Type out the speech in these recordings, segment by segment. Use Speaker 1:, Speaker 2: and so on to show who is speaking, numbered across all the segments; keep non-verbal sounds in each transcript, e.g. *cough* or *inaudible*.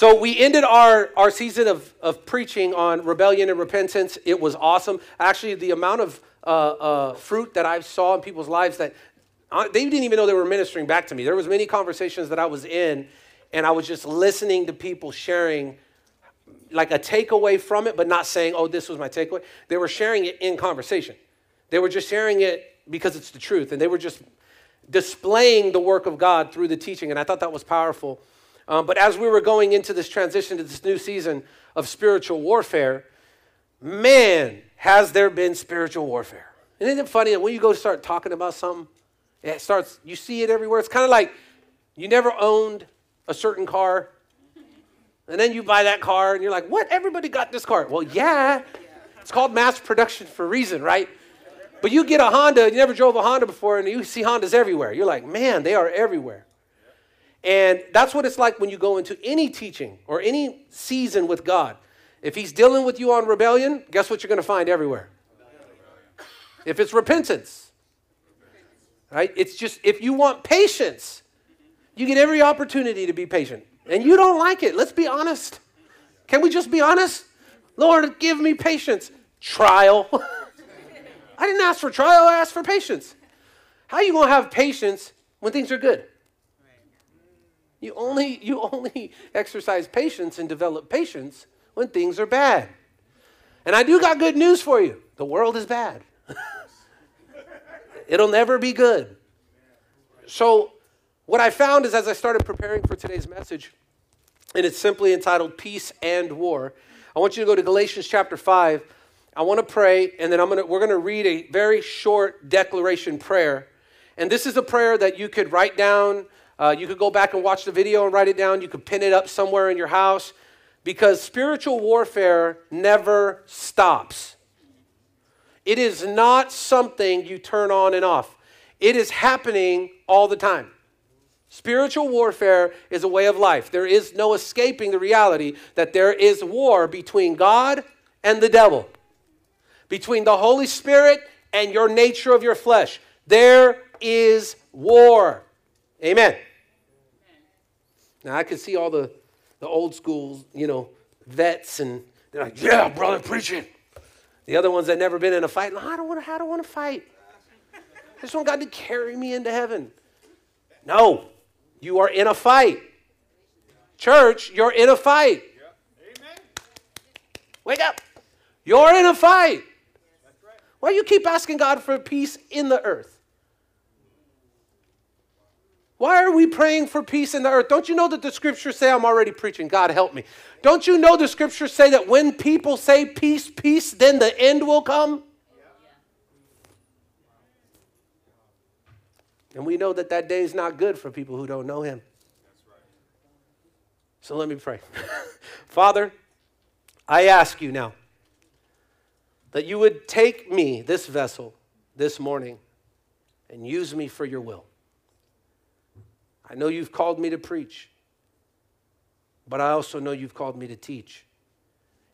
Speaker 1: So we ended our, our season of, of preaching on rebellion and repentance. It was awesome. Actually, the amount of uh, uh, fruit that I saw in people's lives that uh, they didn't even know they were ministering back to me. There was many conversations that I was in, and I was just listening to people sharing like a takeaway from it, but not saying, oh, this was my takeaway. They were sharing it in conversation. They were just sharing it because it's the truth, and they were just displaying the work of God through the teaching. And I thought that was powerful. Um, but as we were going into this transition to this new season of spiritual warfare, man, has there been spiritual warfare. And isn't it funny that when you go start talking about something, it starts, you see it everywhere. It's kind of like you never owned a certain car, and then you buy that car, and you're like, what? Everybody got this car. Well, yeah. It's called mass production for a reason, right? But you get a Honda, you never drove a Honda before, and you see Hondas everywhere. You're like, man, they are everywhere. And that's what it's like when you go into any teaching or any season with God. If He's dealing with you on rebellion, guess what you're going to find everywhere? If it's repentance, right? It's just, if you want patience, you get every opportunity to be patient. And you don't like it. Let's be honest. Can we just be honest? Lord, give me patience. Trial. *laughs* I didn't ask for trial, I asked for patience. How are you going to have patience when things are good? You only, *laughs* you only exercise patience and develop patience when things are bad. And I do got good news for you the world is bad, *laughs* it'll never be good. So, what I found is as I started preparing for today's message, and it's simply entitled Peace and War, I want you to go to Galatians chapter 5. I want to pray, and then I'm gonna, we're going to read a very short declaration prayer. And this is a prayer that you could write down uh, you could go back and watch the video and write it down. You could pin it up somewhere in your house because spiritual warfare never stops. It is not something you turn on and off, it is happening all the time. Spiritual warfare is a way of life. There is no escaping the reality that there is war between God and the devil, between the Holy Spirit and your nature of your flesh. There is war. Amen. Now, I could see all the, the old school, you know, vets, and they're like, yeah, brother, preaching. The other ones that never been in a fight, I don't want to, I don't want to fight. I just want God to carry me into heaven. No, you are in a fight. Church, you're in a fight. Wake up. You're in a fight. Why do you keep asking God for peace in the earth? Why are we praying for peace in the earth? Don't you know that the scriptures say, I'm already preaching, God help me. Don't you know the scriptures say that when people say peace, peace, then the end will come? And we know that that day is not good for people who don't know Him. So let me pray. *laughs* Father, I ask you now that you would take me, this vessel, this morning, and use me for your will. I know you've called me to preach, but I also know you've called me to teach.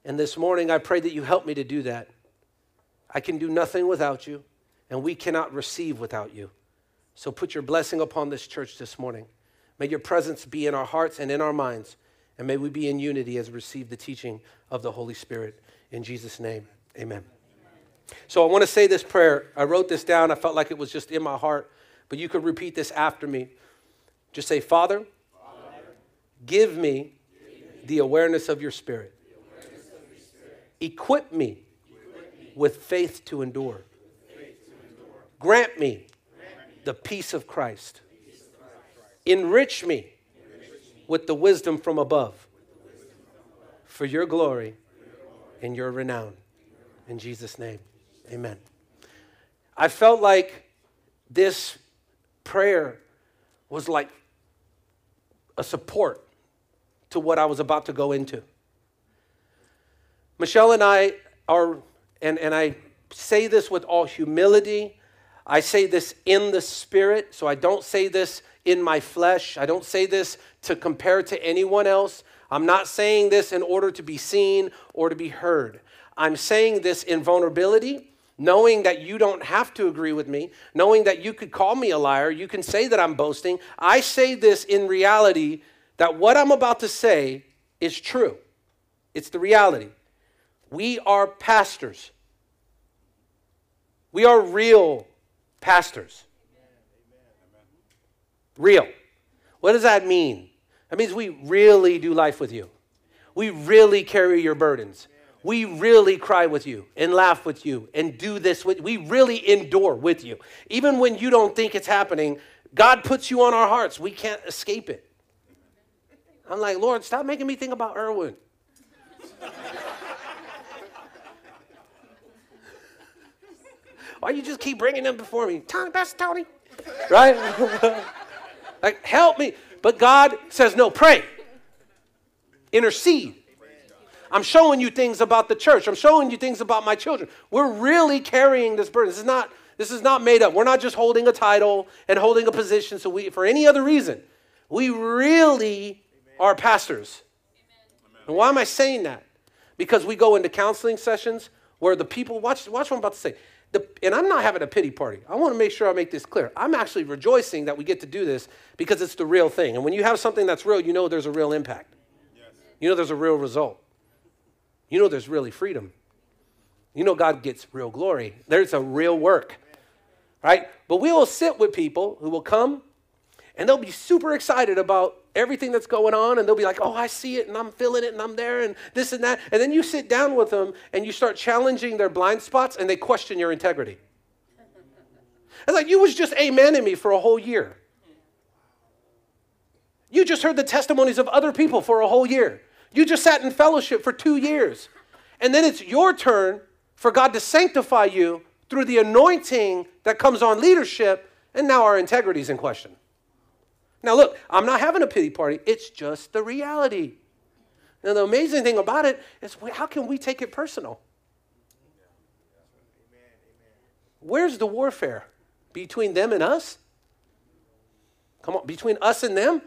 Speaker 1: And this morning, I pray that you help me to do that. I can do nothing without you, and we cannot receive without you. So put your blessing upon this church this morning. May your presence be in our hearts and in our minds, and may we be in unity as we receive the teaching of the Holy Spirit. In Jesus' name, amen. So I want to say this prayer. I wrote this down, I felt like it was just in my heart, but you could repeat this after me. Just say, Father, Father give, me give me the awareness of your spirit. Of your spirit. Equip, me Equip me with faith to endure. Faith to endure. Grant me Grant the peace of Christ. Peace of Christ. Enrich, me Enrich me with the wisdom from above wisdom from above. for your glory, for your glory. and your renown. In Jesus' name, amen. I felt like this prayer was like a support to what I was about to go into. Michelle and I are, and, and I say this with all humility. I say this in the spirit, so I don't say this in my flesh. I don't say this to compare to anyone else. I'm not saying this in order to be seen or to be heard. I'm saying this in vulnerability knowing that you don't have to agree with me, knowing that you could call me a liar, you can say that I'm boasting. I say this in reality that what I'm about to say is true. It's the reality. We are pastors. We are real pastors. Real. What does that mean? That means we really do life with you. We really carry your burdens we really cry with you and laugh with you and do this with we really endure with you even when you don't think it's happening god puts you on our hearts we can't escape it i'm like lord stop making me think about erwin *laughs* why you just keep bringing them before me tony that's tony right *laughs* like help me but god says no pray intercede I'm showing you things about the church. I'm showing you things about my children. We're really carrying this burden. This is not, this is not made up. We're not just holding a title and holding a position so we, for any other reason. We really Amen. are pastors. Amen. And why am I saying that? Because we go into counseling sessions where the people, watch, watch what I'm about to say. The, and I'm not having a pity party. I want to make sure I make this clear. I'm actually rejoicing that we get to do this because it's the real thing. And when you have something that's real, you know there's a real impact. Yes. You know there's a real result you know there's really freedom. You know God gets real glory. There's a real work, right? But we will sit with people who will come and they'll be super excited about everything that's going on and they'll be like, oh, I see it and I'm feeling it and I'm there and this and that. And then you sit down with them and you start challenging their blind spots and they question your integrity. It's like you was just in me for a whole year. You just heard the testimonies of other people for a whole year. You just sat in fellowship for two years. And then it's your turn for God to sanctify you through the anointing that comes on leadership, and now our integrity is in question. Now, look, I'm not having a pity party, it's just the reality. Now, the amazing thing about it is how can we take it personal? Where's the warfare? Between them and us? Come on, between us and them?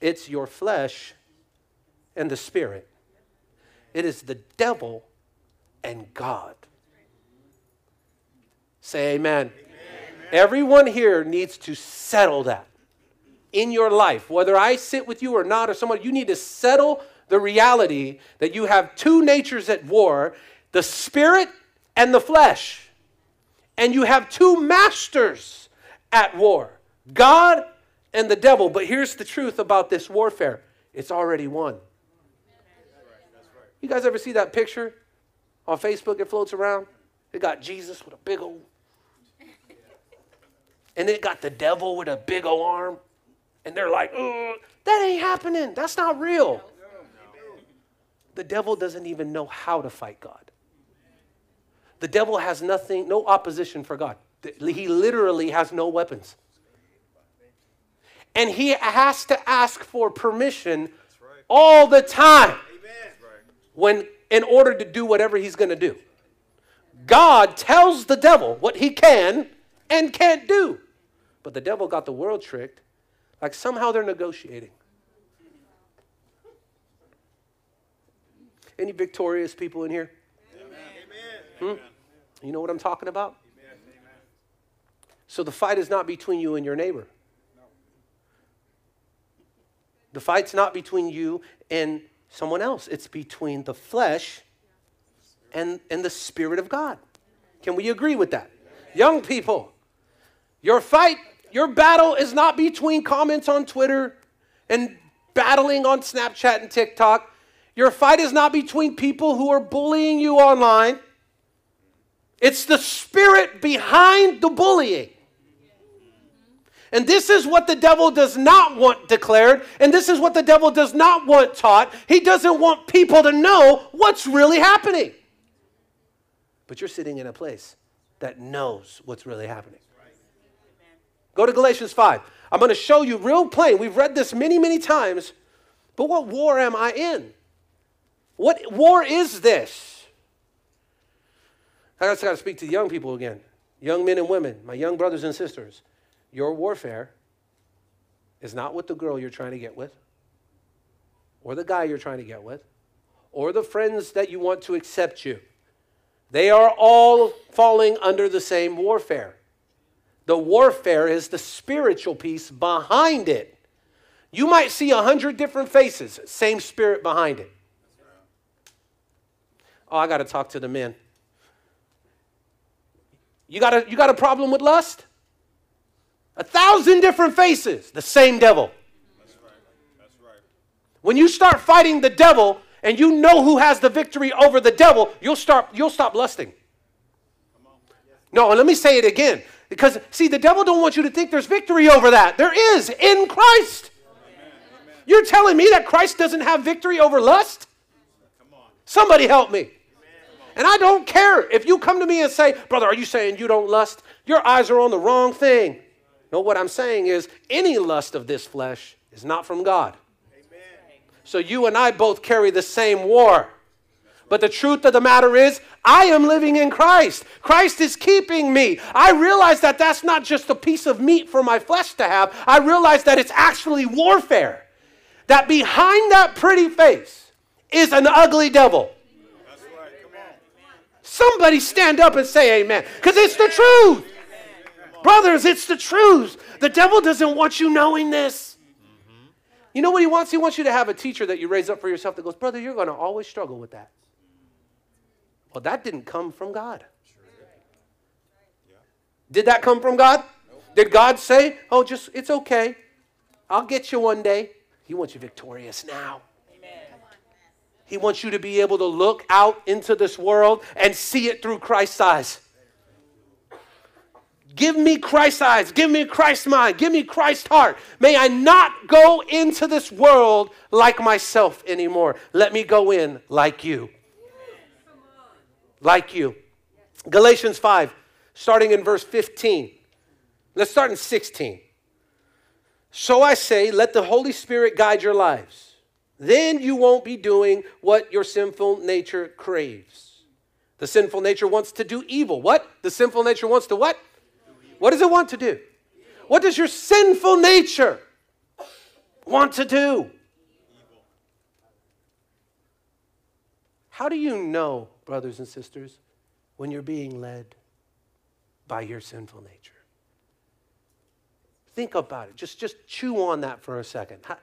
Speaker 1: It's your flesh and the spirit. It is the devil and God. Say amen. amen. Everyone here needs to settle that in your life. Whether I sit with you or not, or someone, you need to settle the reality that you have two natures at war the spirit and the flesh. And you have two masters at war God and the devil. But here's the truth about this warfare it's already won. You guys ever see that picture on Facebook? It floats around. It got Jesus with a big old, and it got the devil with a big old arm. And they're like, that ain't happening. That's not real. The devil doesn't even know how to fight God. The devil has nothing, no opposition for God. He literally has no weapons and he has to ask for permission right. all the time Amen. when in order to do whatever he's going to do god tells the devil what he can and can't do but the devil got the world tricked like somehow they're negotiating any victorious people in here Amen. Hmm? Amen. you know what i'm talking about so the fight is not between you and your neighbor the fight's not between you and someone else, it's between the flesh and, and the Spirit of God. Can we agree with that? Young people, your fight, your battle is not between comments on Twitter and battling on Snapchat and TikTok. Your fight is not between people who are bullying you online. It's the spirit behind the bullying. And this is what the devil does not want declared, and this is what the devil does not want taught. He doesn't want people to know what's really happening. But you're sitting in a place that knows what's really happening. Go to Galatians 5. I'm going to show you real plain. We've read this many, many times, but what war am I in? What war is this? I just got to speak to young people again, young men and women, my young brothers and sisters. Your warfare is not with the girl you're trying to get with, or the guy you're trying to get with, or the friends that you want to accept you. They are all falling under the same warfare. The warfare is the spiritual piece behind it. You might see a hundred different faces, same spirit behind it. Oh, I got to talk to the men. You got a, you got a problem with lust? A thousand different faces, the same devil. That's right. That's right. When you start fighting the devil and you know who has the victory over the devil, you'll start you'll stop lusting. No, and let me say it again. Because see, the devil don't want you to think there's victory over that. There is in Christ. Amen. You're telling me that Christ doesn't have victory over lust? Somebody help me. And I don't care if you come to me and say, "Brother, are you saying you don't lust? Your eyes are on the wrong thing." No, what I'm saying is any lust of this flesh is not from God. Amen. So you and I both carry the same war. But the truth of the matter is, I am living in Christ. Christ is keeping me. I realize that that's not just a piece of meat for my flesh to have. I realize that it's actually warfare. That behind that pretty face is an ugly devil. Somebody stand up and say amen, because it's the truth. Brothers, it's the truth. The devil doesn't want you knowing this. You know what he wants? He wants you to have a teacher that you raise up for yourself that goes, Brother, you're going to always struggle with that. Well, that didn't come from God. Did that come from God? Did God say, Oh, just, it's okay. I'll get you one day. He wants you victorious now. He wants you to be able to look out into this world and see it through Christ's eyes. Give me Christ eyes. Give me Christ mind. Give me Christ heart. May I not go into this world like myself anymore. Let me go in like you. Like you. Galatians 5, starting in verse 15. Let's start in 16. So I say, let the Holy Spirit guide your lives. Then you won't be doing what your sinful nature craves. The sinful nature wants to do evil. What? The sinful nature wants to what? What does it want to do? What does your sinful nature want to do? How do you know, brothers and sisters, when you're being led by your sinful nature? Think about it. Just, just chew on that for a second. How,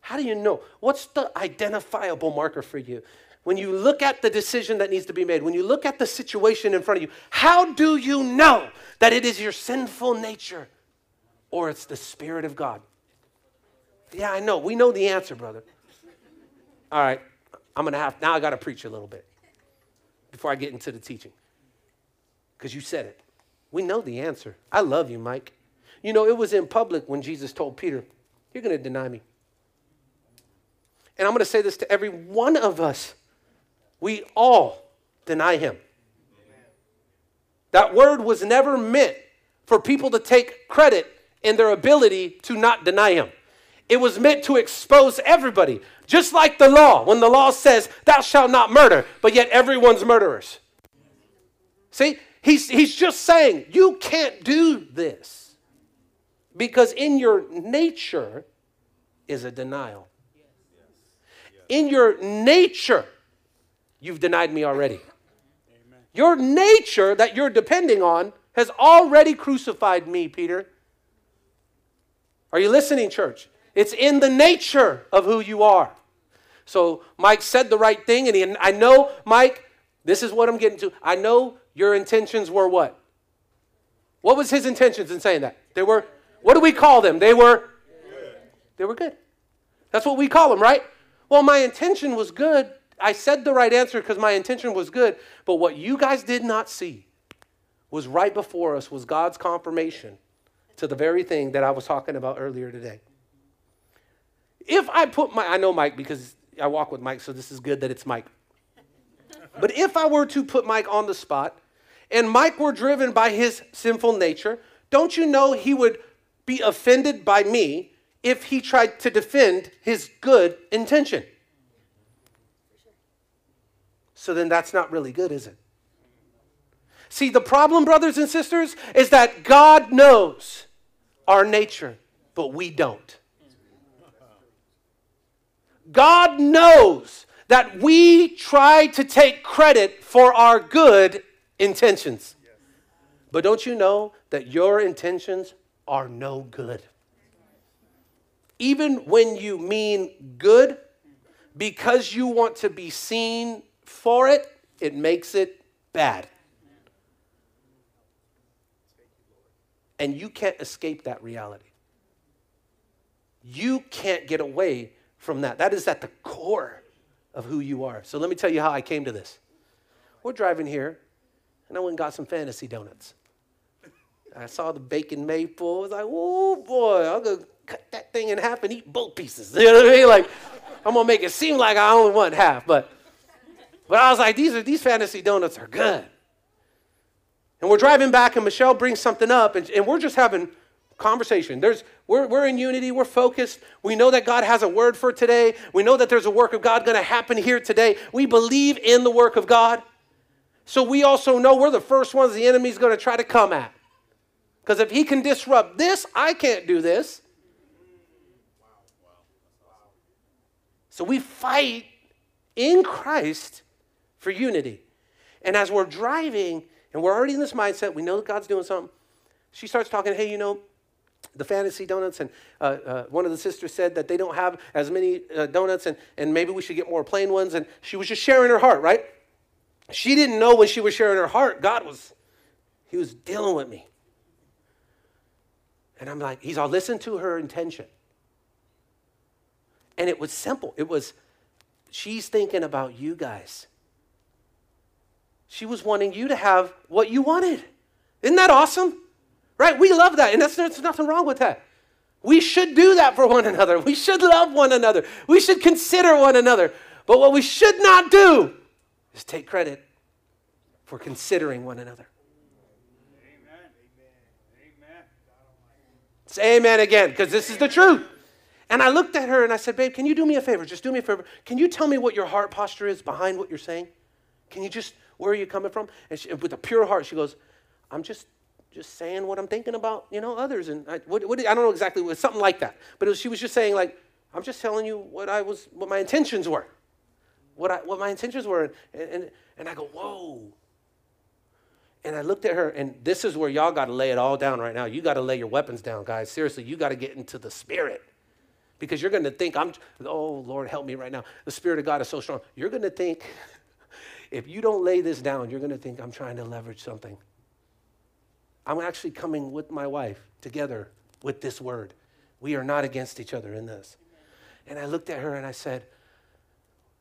Speaker 1: how do you know? What's the identifiable marker for you? when you look at the decision that needs to be made, when you look at the situation in front of you, how do you know that it is your sinful nature or it's the Spirit of God? Yeah, I know. We know the answer, brother. All right, I'm going to have, now I got to preach a little bit before I get into the teaching because you said it. We know the answer. I love you, Mike. You know, it was in public when Jesus told Peter, You're going to deny me. And I'm going to say this to every one of us we all deny him. That word was never meant for people to take credit in their ability to not deny him. It was meant to expose everybody, just like the law, when the law says, Thou shalt not murder, but yet everyone's murderers. See, he's, he's just saying, You can't do this because in your nature is a denial. In your nature You've denied me already. Amen. Your nature that you're depending on has already crucified me, Peter. Are you listening, church? It's in the nature of who you are. So Mike said the right thing, and he, I know, Mike, this is what I'm getting to. I know your intentions were what? What was his intentions in saying that? They were, what do we call them? They were, good. they were good. That's what we call them, right? Well, my intention was good, I said the right answer because my intention was good, but what you guys did not see was right before us was God's confirmation to the very thing that I was talking about earlier today. If I put my, I know Mike because I walk with Mike, so this is good that it's Mike. But if I were to put Mike on the spot and Mike were driven by his sinful nature, don't you know he would be offended by me if he tried to defend his good intention? So then that's not really good, is it? See, the problem, brothers and sisters, is that God knows our nature, but we don't. God knows that we try to take credit for our good intentions. But don't you know that your intentions are no good? Even when you mean good, because you want to be seen for it, it makes it bad. And you can't escape that reality. You can't get away from that. That is at the core of who you are. So let me tell you how I came to this. We're driving here, and I went and got some fantasy donuts. I saw the bacon maple. I was like, oh boy, I'm gonna cut that thing in half and eat both pieces. *laughs* You know what I mean? Like, I'm gonna make it seem like I only want half, but but I was like, these, are, these fantasy donuts are good. And we're driving back, and Michelle brings something up, and, and we're just having conversation. There's, we're, we're in unity, we're focused. We know that God has a word for today. We know that there's a work of God going to happen here today. We believe in the work of God. So we also know we're the first ones the enemy's going to try to come at. Because if he can disrupt this, I can't do this. So we fight in Christ for unity. And as we're driving, and we're already in this mindset, we know that God's doing something. She starts talking, hey, you know, the fantasy donuts, and uh, uh, one of the sisters said that they don't have as many uh, donuts, and, and maybe we should get more plain ones. And she was just sharing her heart, right? She didn't know when she was sharing her heart, God was, He was dealing with me. And I'm like, He's all listen to her intention. And it was simple. It was, she's thinking about you guys. She was wanting you to have what you wanted. Isn't that awesome? Right? We love that, and that's, there's nothing wrong with that. We should do that for one another. We should love one another. We should consider one another. But what we should not do is take credit for considering one another. Amen. Amen. Say amen again, because this is the truth. And I looked at her and I said, Babe, can you do me a favor? Just do me a favor. Can you tell me what your heart posture is behind what you're saying? Can you just where are you coming from? And she, with a pure heart, she goes, I'm just just saying what I'm thinking about, you know, others. And I, what, what, I don't know exactly, what, something like that. But was, she was just saying, like, I'm just telling you what I was, what my intentions were, what, I, what my intentions were. And, and, and I go, whoa. And I looked at her, and this is where y'all got to lay it all down right now. You got to lay your weapons down, guys. Seriously, you got to get into the spirit. Because you're going to think, I'm, oh, Lord, help me right now. The Spirit of God is so strong. You're going to think, if you don't lay this down, you're going to think I'm trying to leverage something. I'm actually coming with my wife together with this word. We are not against each other in this. And I looked at her and I said,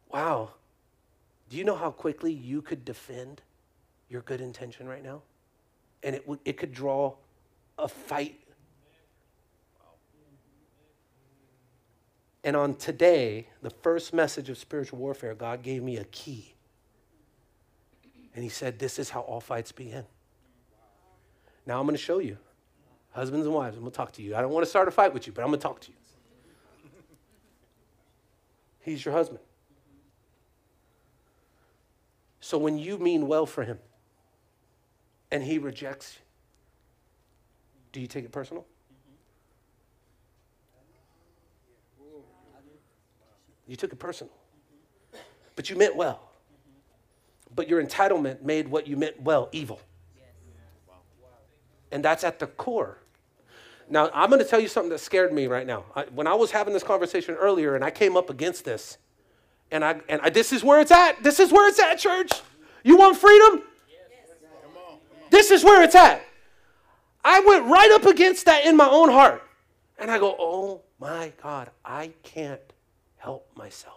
Speaker 1: Wow, do you know how quickly you could defend your good intention right now? And it, w- it could draw a fight. And on today, the first message of spiritual warfare, God gave me a key. And he said, This is how all fights begin. Now I'm going to show you. Husbands and wives, I'm going to talk to you. I don't want to start a fight with you, but I'm going to talk to you. He's your husband. So when you mean well for him and he rejects you, do you take it personal? You took it personal, but you meant well but your entitlement made what you meant well evil. And that's at the core. Now, I'm going to tell you something that scared me right now. I, when I was having this conversation earlier and I came up against this, and I and I, this is where it's at. This is where it's at, church. You want freedom? This is where it's at. I went right up against that in my own heart. And I go, "Oh my God, I can't help myself."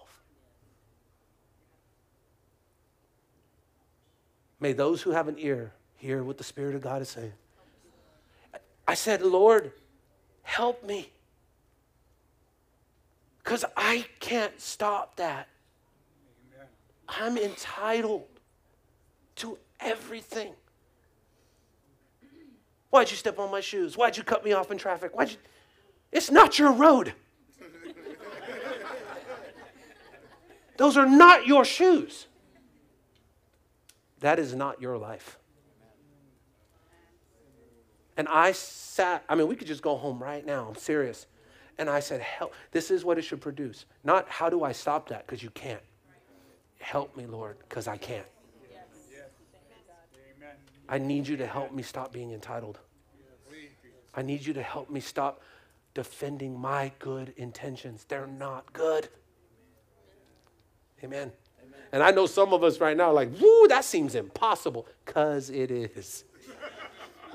Speaker 1: May those who have an ear hear what the Spirit of God is saying. I said, Lord, help me. Because I can't stop that. I'm entitled to everything. Why'd you step on my shoes? Why'd you cut me off in traffic? Why'd you? It's not your road. *laughs* Those are not your shoes. That is not your life. And I sat, I mean, we could just go home right now. I'm serious. And I said, Help, this is what it should produce. Not how do I stop that, because you can't. Help me, Lord, because I can't. I need you to help me stop being entitled. I need you to help me stop defending my good intentions. They're not good. Amen. And I know some of us right now are like, woo, that seems impossible, because it is.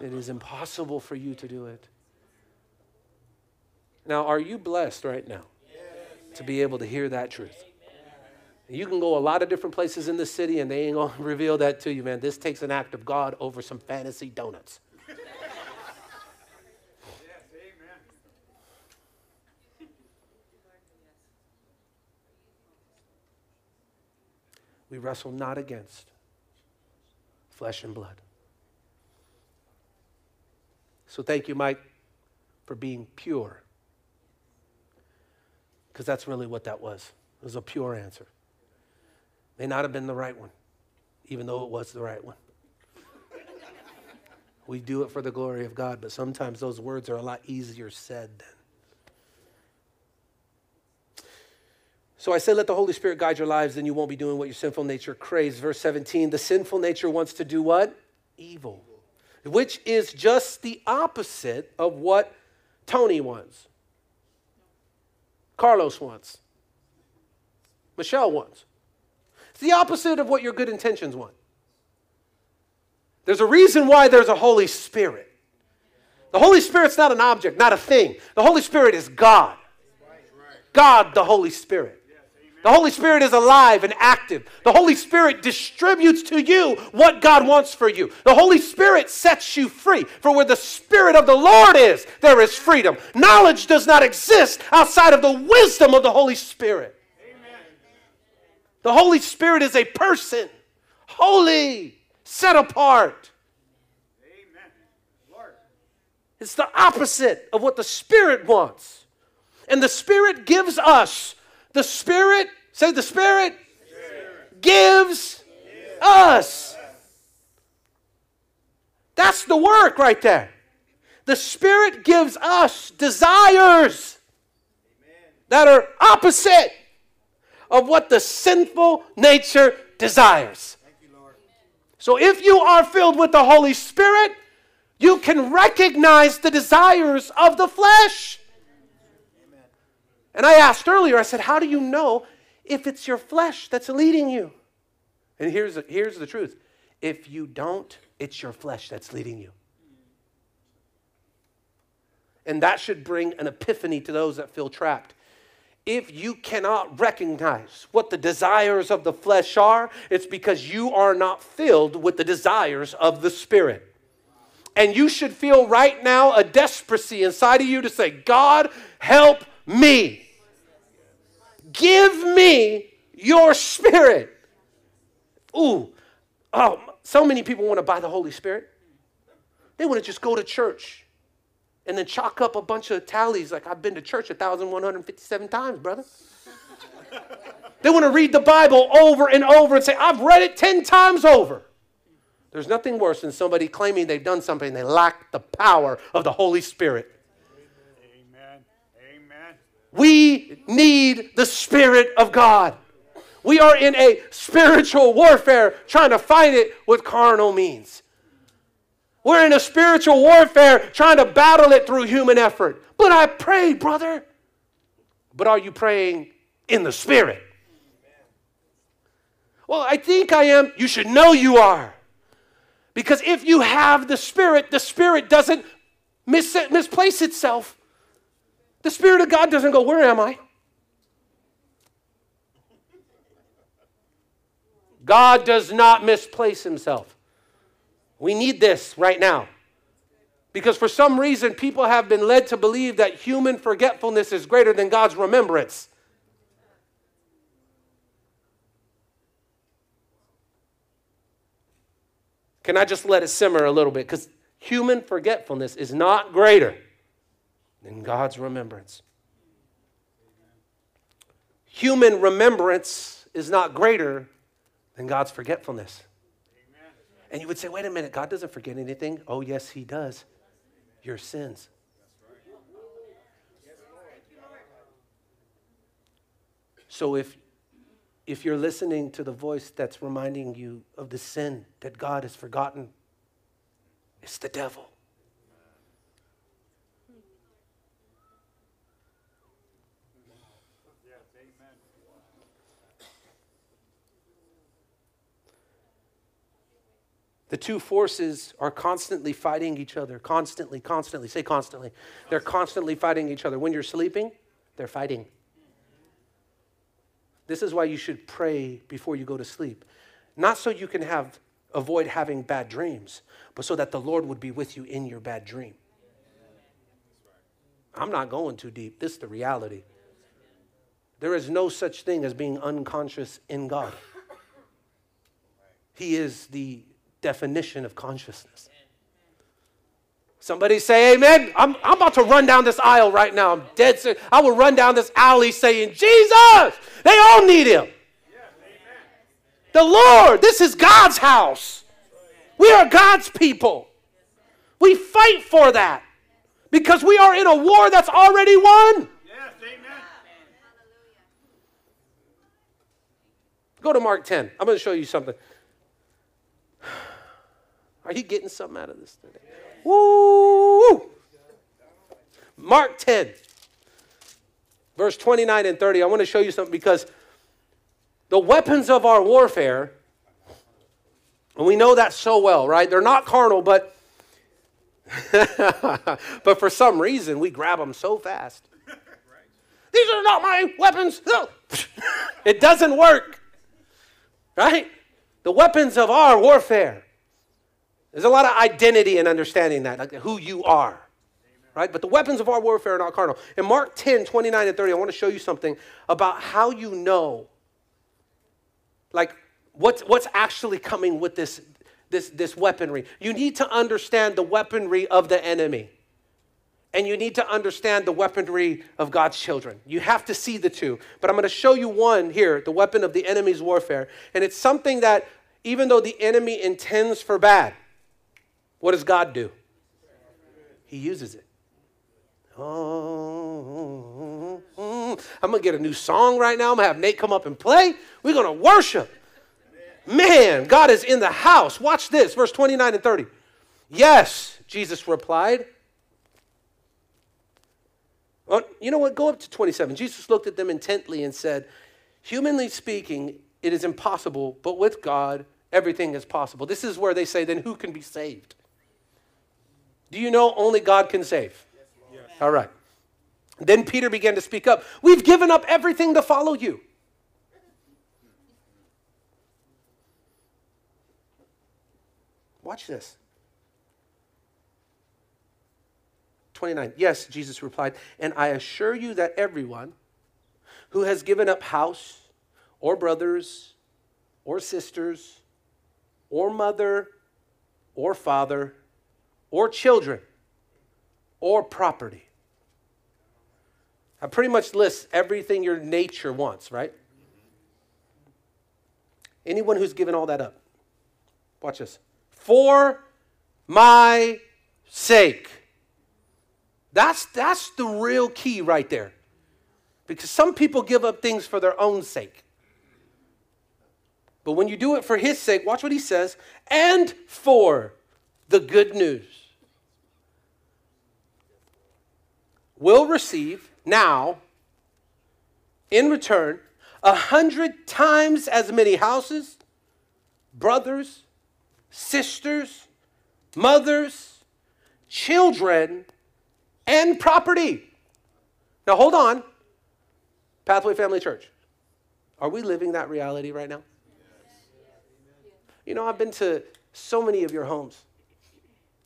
Speaker 1: it is impossible for you to do it. Now, are you blessed right now yes. to be able to hear that truth? Amen. You can go a lot of different places in the city and they ain't gonna *laughs* reveal that to you, man. This takes an act of God over some fantasy donuts. we wrestle not against flesh and blood. So thank you, Mike, for being pure. Because that's really what that was. It was a pure answer. May not have been the right one, even though it was the right one. we do it for the glory of God, but sometimes those words are a lot easier said than So I say, let the Holy Spirit guide your lives, then you won't be doing what your sinful nature craves. Verse 17 the sinful nature wants to do what? Evil, which is just the opposite of what Tony wants, Carlos wants, Michelle wants. It's the opposite of what your good intentions want. There's a reason why there's a Holy Spirit. The Holy Spirit's not an object, not a thing. The Holy Spirit is God. God, the Holy Spirit. The Holy Spirit is alive and active. The Holy Spirit distributes to you what God wants for you. The Holy Spirit sets you free. For where the Spirit of the Lord is, there is freedom. Knowledge does not exist outside of the wisdom of the Holy Spirit. Amen. The Holy Spirit is a person, holy, set apart. It's the opposite of what the Spirit wants. And the Spirit gives us the Spirit, say the Spirit, Spirit. gives us. That's the work right there. The Spirit gives us desires Amen. that are opposite of what the sinful nature desires. You, so if you are filled with the Holy Spirit, you can recognize the desires of the flesh. And I asked earlier, I said, How do you know if it's your flesh that's leading you? And here's, here's the truth if you don't, it's your flesh that's leading you. And that should bring an epiphany to those that feel trapped. If you cannot recognize what the desires of the flesh are, it's because you are not filled with the desires of the Spirit. And you should feel right now a desperacy inside of you to say, God, help me give me your spirit. Ooh, oh, so many people want to buy the Holy Spirit. They want to just go to church and then chalk up a bunch of tallies like I've been to church 1,157 times, brother. they want to read the Bible over and over and say, I've read it 10 times over. There's nothing worse than somebody claiming they've done something they lack the power of the Holy Spirit. We need the Spirit of God. We are in a spiritual warfare trying to fight it with carnal means. We're in a spiritual warfare trying to battle it through human effort. But I pray, brother. But are you praying in the Spirit? Well, I think I am. You should know you are. Because if you have the Spirit, the Spirit doesn't mis- misplace itself. The Spirit of God doesn't go, Where am I? God does not misplace himself. We need this right now. Because for some reason, people have been led to believe that human forgetfulness is greater than God's remembrance. Can I just let it simmer a little bit? Because human forgetfulness is not greater in God's remembrance. Human remembrance is not greater than God's forgetfulness. And you would say, wait a minute, God doesn't forget anything. Oh, yes, He does. Your sins. So if if you're listening to the voice that's reminding you of the sin that God has forgotten, it's the devil. The two forces are constantly fighting each other, constantly, constantly. Say constantly. They're constantly fighting each other. When you're sleeping, they're fighting. This is why you should pray before you go to sleep. Not so you can have avoid having bad dreams, but so that the Lord would be with you in your bad dream. I'm not going too deep. This is the reality. There is no such thing as being unconscious in God. He is the definition of consciousness. Somebody say amen. I'm, I'm about to run down this aisle right now. I'm dead serious. I will run down this alley saying, Jesus, they all need him. the Lord, this is God's house. We are God's people. We fight for that because we are in a war that's already won. Yes, amen. Go to Mark 10. I'm going to show you something. Are you getting something out of this today? Woo! Mark 10, verse 29 and 30. I want to show you something because the weapons of our warfare, and we know that so well, right? They're not carnal, but *laughs* but for some reason we grab them so fast. These are not my weapons. No. *laughs* it doesn't work. Right? The weapons of our warfare there's a lot of identity in understanding that, like who you are. Amen. Right? But the weapons of our warfare are not carnal. In Mark 10, 29 and 30, I want to show you something about how you know, like what's what's actually coming with this this this weaponry. You need to understand the weaponry of the enemy. And you need to understand the weaponry of God's children. You have to see the two. But I'm going to show you one here, the weapon of the enemy's warfare. And it's something that, even though the enemy intends for bad, what does God do? He uses it. Oh, I'm going to get a new song right now. I'm going to have Nate come up and play. We're going to worship. Man, God is in the house. Watch this, verse 29 and 30. Yes, Jesus replied. Well, oh, you know what? Go up to 27. Jesus looked at them intently and said, Humanly speaking, it is impossible, but with God, everything is possible. This is where they say, Then who can be saved? Do you know only God can save? Yes, All right. Then Peter began to speak up. We've given up everything to follow you. Watch this. 29. Yes, Jesus replied, and I assure you that everyone who has given up house or brothers or sisters or mother or father or children or property. I pretty much list everything your nature wants, right? Anyone who's given all that up. Watch this. For my sake. That's, that's the real key right there. Because some people give up things for their own sake. But when you do it for his sake, watch what he says and for the good news. will receive now in return a hundred times as many houses, brothers, sisters, mothers, children, and property. Now hold on. Pathway Family Church. Are we living that reality right now? You know, I've been to so many of your homes,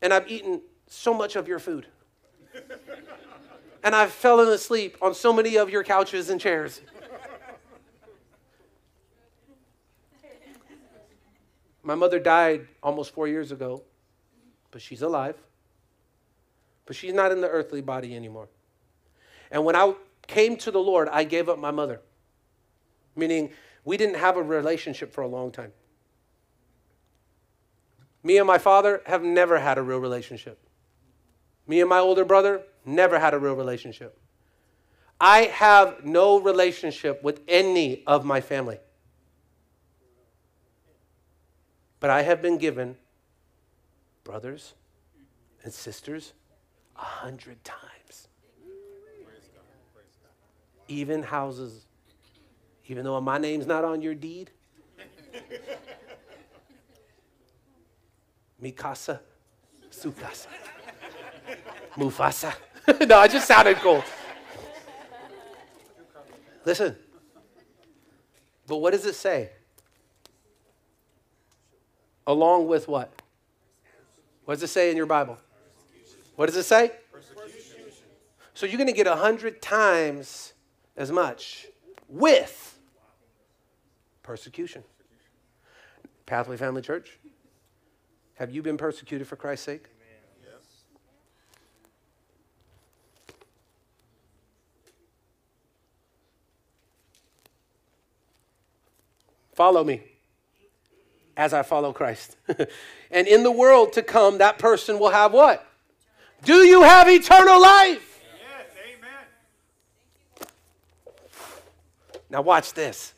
Speaker 1: and I've eaten so much of your food. And I've fallen asleep on so many of your couches and chairs. My mother died almost four years ago, but she's alive. But she's not in the earthly body anymore. And when I came to the Lord, I gave up my mother, meaning we didn't have a relationship for a long time. Me and my father have never had a real relationship. Me and my older brother Never had a real relationship. I have no relationship with any of my family. But I have been given brothers and sisters a hundred times. Even houses, even though my name's not on your deed. Mikasa, Sukasa, Mufasa. *laughs* no, I just sounded cool. Listen. But what does it say? Along with what? What does it say in your Bible? What does it say? So you're going to get a hundred times as much with persecution. Pathway Family Church, have you been persecuted for Christ's sake? Follow me as I follow Christ. *laughs* and in the world to come, that person will have what? Do you have eternal life? Yes, amen. Now, watch this.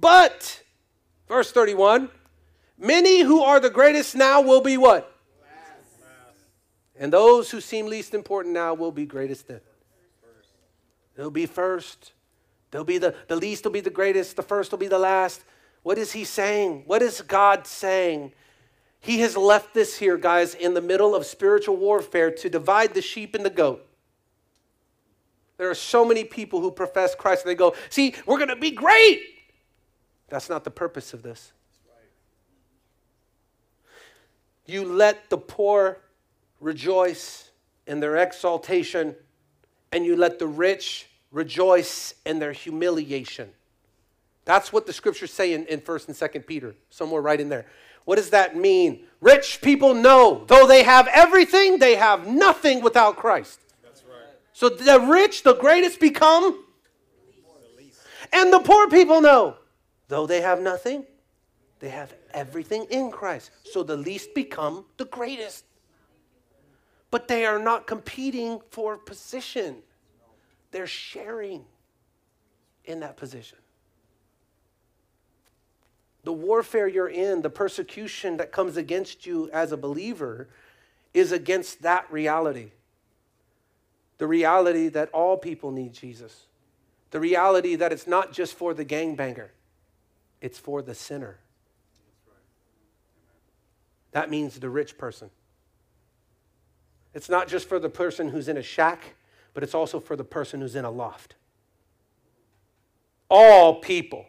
Speaker 1: But, verse 31, many who are the greatest now will be what? And those who seem least important now will be greatest then. They'll be first. They'll be the, the least will be the greatest, the first will be the last. What is he saying? What is God saying? He has left this here, guys, in the middle of spiritual warfare to divide the sheep and the goat. There are so many people who profess Christ and they go, See, we're going to be great. That's not the purpose of this. You let the poor rejoice in their exaltation, and you let the rich rejoice in their humiliation. That's what the scriptures say in, in 1st and 2nd Peter, somewhere right in there. What does that mean? Rich people know, though they have everything, they have nothing without Christ. That's right. So the rich, the greatest become, and the poor people know, though they have nothing, they have everything in Christ. So the least become the greatest. But they are not competing for position. They're sharing in that position. The warfare you're in, the persecution that comes against you as a believer, is against that reality. The reality that all people need Jesus. The reality that it's not just for the gangbanger, it's for the sinner. That means the rich person. It's not just for the person who's in a shack but it's also for the person who's in a loft. All people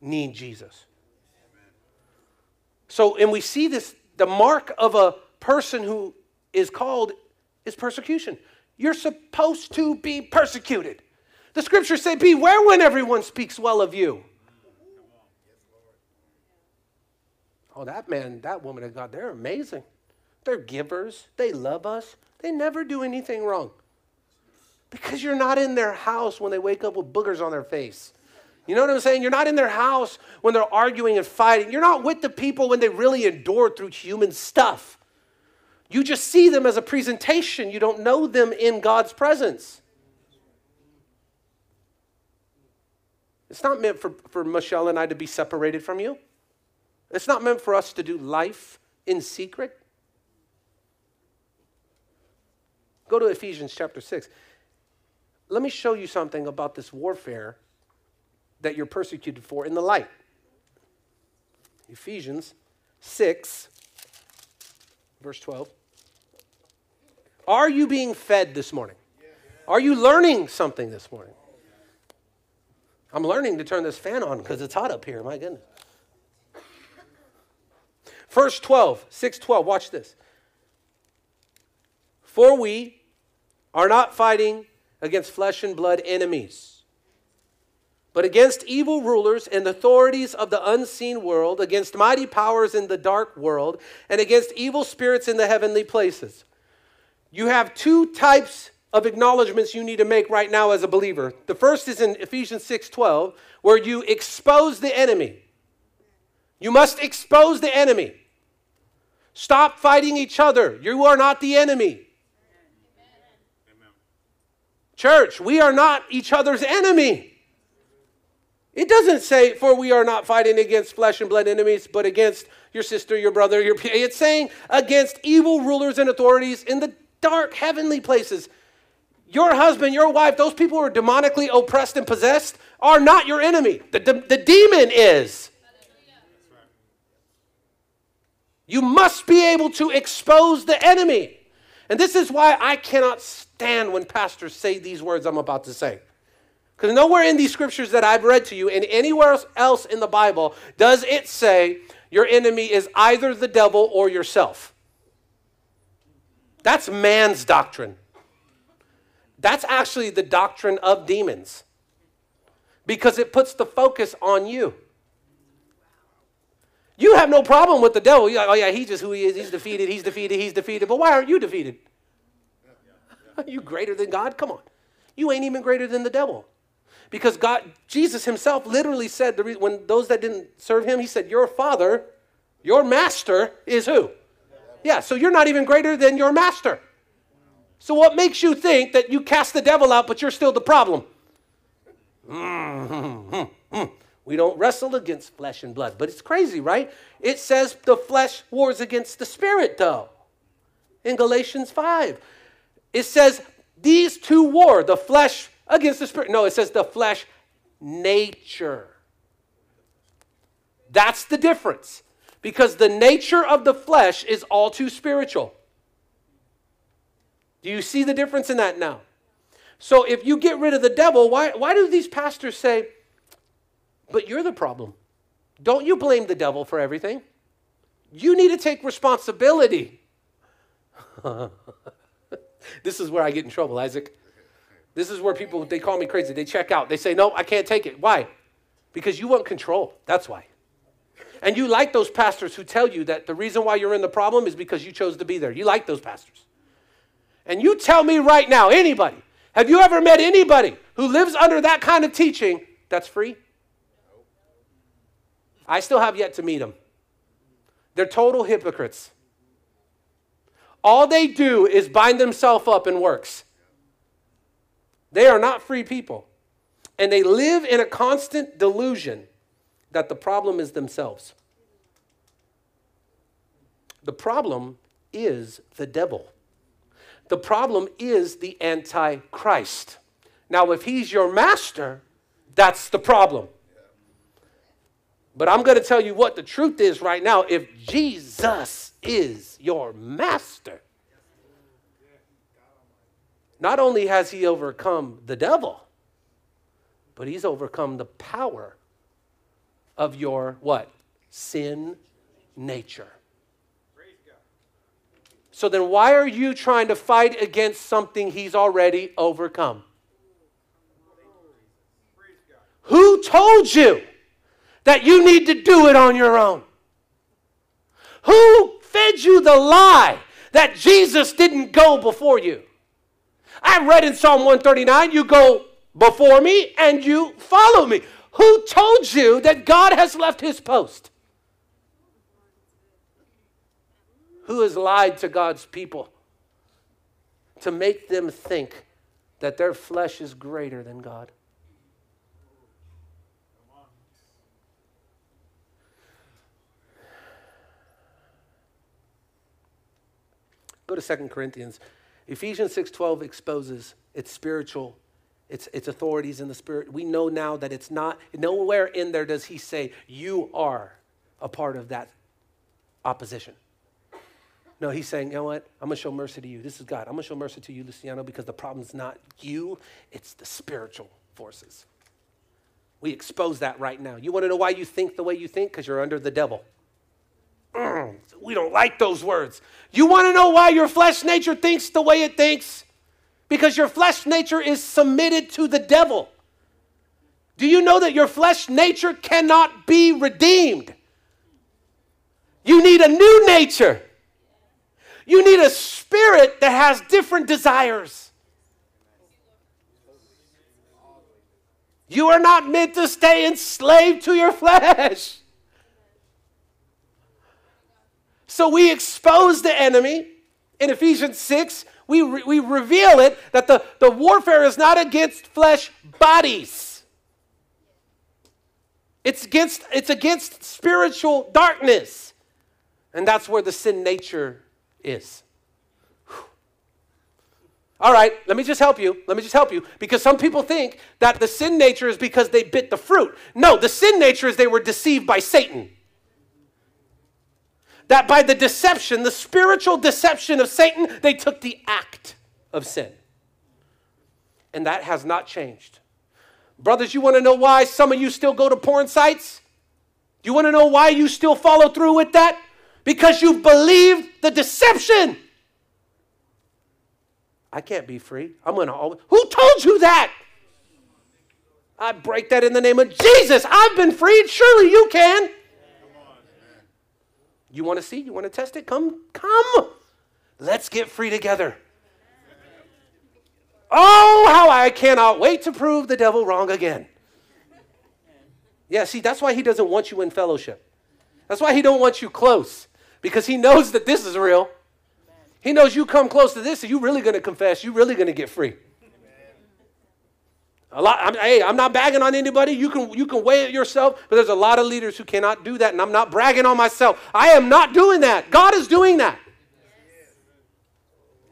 Speaker 1: need Jesus. So, and we see this the mark of a person who is called is persecution. You're supposed to be persecuted. The scriptures say, Beware when everyone speaks well of you. Oh, that man, that woman of God, they're amazing. They're givers. They love us. They never do anything wrong because you're not in their house when they wake up with boogers on their face. You know what I'm saying? You're not in their house when they're arguing and fighting. You're not with the people when they really endure through human stuff. You just see them as a presentation. You don't know them in God's presence. It's not meant for, for Michelle and I to be separated from you. It's not meant for us to do life in secret. Go to Ephesians chapter 6. Let me show you something about this warfare that you're persecuted for in the light. Ephesians 6, verse 12. Are you being fed this morning? Are you learning something this morning? I'm learning to turn this fan on because it's hot up here, my goodness. Verse 12, 12. watch this. For we are not fighting against flesh and blood enemies, but against evil rulers and authorities of the unseen world, against mighty powers in the dark world, and against evil spirits in the heavenly places. You have two types of acknowledgments you need to make right now as a believer. The first is in Ephesians 6:12 where you expose the enemy. You must expose the enemy. Stop fighting each other. You are not the enemy. Church, we are not each other's enemy. It doesn't say, for we are not fighting against flesh and blood enemies, but against your sister, your brother, your. It's saying against evil rulers and authorities in the dark heavenly places. Your husband, your wife, those people who are demonically oppressed and possessed are not your enemy. The, de- the demon is. You must be able to expose the enemy. And this is why I cannot stand when pastors say these words I'm about to say. Because nowhere in these scriptures that I've read to you and anywhere else in the Bible does it say your enemy is either the devil or yourself. That's man's doctrine. That's actually the doctrine of demons because it puts the focus on you. You have no problem with the devil. You're like, oh yeah, he's just who he is. He's defeated. He's defeated. He's defeated. But why aren't you defeated? Are *laughs* you greater than God? Come on. You ain't even greater than the devil. Because God, Jesus himself literally said, when those that didn't serve him, he said, Your father, your master is who? Yeah, so you're not even greater than your master. So what makes you think that you cast the devil out, but you're still the problem? Mm-hmm, mm-hmm. We don't wrestle against flesh and blood. But it's crazy, right? It says the flesh wars against the spirit, though. In Galatians 5, it says these two war the flesh against the spirit. No, it says the flesh nature. That's the difference because the nature of the flesh is all too spiritual. Do you see the difference in that now? So if you get rid of the devil, why, why do these pastors say, but you're the problem. Don't you blame the devil for everything. You need to take responsibility. *laughs* this is where I get in trouble, Isaac. This is where people they call me crazy. They check out. They say, "No, I can't take it." Why? Because you want control. That's why. And you like those pastors who tell you that the reason why you're in the problem is because you chose to be there. You like those pastors. And you tell me right now, anybody, have you ever met anybody who lives under that kind of teaching that's free? I still have yet to meet them. They're total hypocrites. All they do is bind themselves up in works. They are not free people. And they live in a constant delusion that the problem is themselves. The problem is the devil. The problem is the Antichrist. Now, if he's your master, that's the problem. But I'm going to tell you what the truth is right now. If Jesus is your master, not only has he overcome the devil, but he's overcome the power of your what? Sin nature. So then why are you trying to fight against something he's already overcome? Who told you? that you need to do it on your own? Who fed you the lie that Jesus didn't go before you? I read in Psalm 139 you go before me and you follow me. Who told you that God has left his post? Who has lied to God's people to make them think that their flesh is greater than God? Go to 2 Corinthians. Ephesians 6:12 exposes its spiritual its, its authorities in the spirit. We know now that it's not, nowhere in there does he say, you are a part of that opposition. No, he's saying, you know what? I'm going to show mercy to you. This is God. I'm going to show mercy to you, Luciano, because the problem's not you, it's the spiritual forces. We expose that right now. You want to know why you think the way you think? Because you're under the devil. Mm, we don't like those words. You want to know why your flesh nature thinks the way it thinks? Because your flesh nature is submitted to the devil. Do you know that your flesh nature cannot be redeemed? You need a new nature. You need a spirit that has different desires. You are not meant to stay enslaved to your flesh. So we expose the enemy. In Ephesians 6, we, re- we reveal it that the, the warfare is not against flesh bodies. It's against, it's against spiritual darkness. And that's where the sin nature is. Whew. All right, let me just help you. Let me just help you. Because some people think that the sin nature is because they bit the fruit. No, the sin nature is they were deceived by Satan that by the deception, the spiritual deception of Satan, they took the act of sin. And that has not changed. Brothers, you want to know why some of you still go to porn sites? Do you want to know why you still follow through with that? Because you've believed the deception. I can't be free. I'm going to always. Who told you that? I break that in the name of Jesus. I've been freed. Surely you can. You want to see? You want to test it? Come, come. Let's get free together. Oh, how I cannot wait to prove the devil wrong again. Yeah, see, that's why he doesn't want you in fellowship. That's why he don't want you close because he knows that this is real. He knows you come close to this, are you really going to confess. You're really going to get free. A lot, I'm, hey, I'm not bagging on anybody. You can, you can weigh it yourself, but there's a lot of leaders who cannot do that, and I'm not bragging on myself. I am not doing that. God is doing that.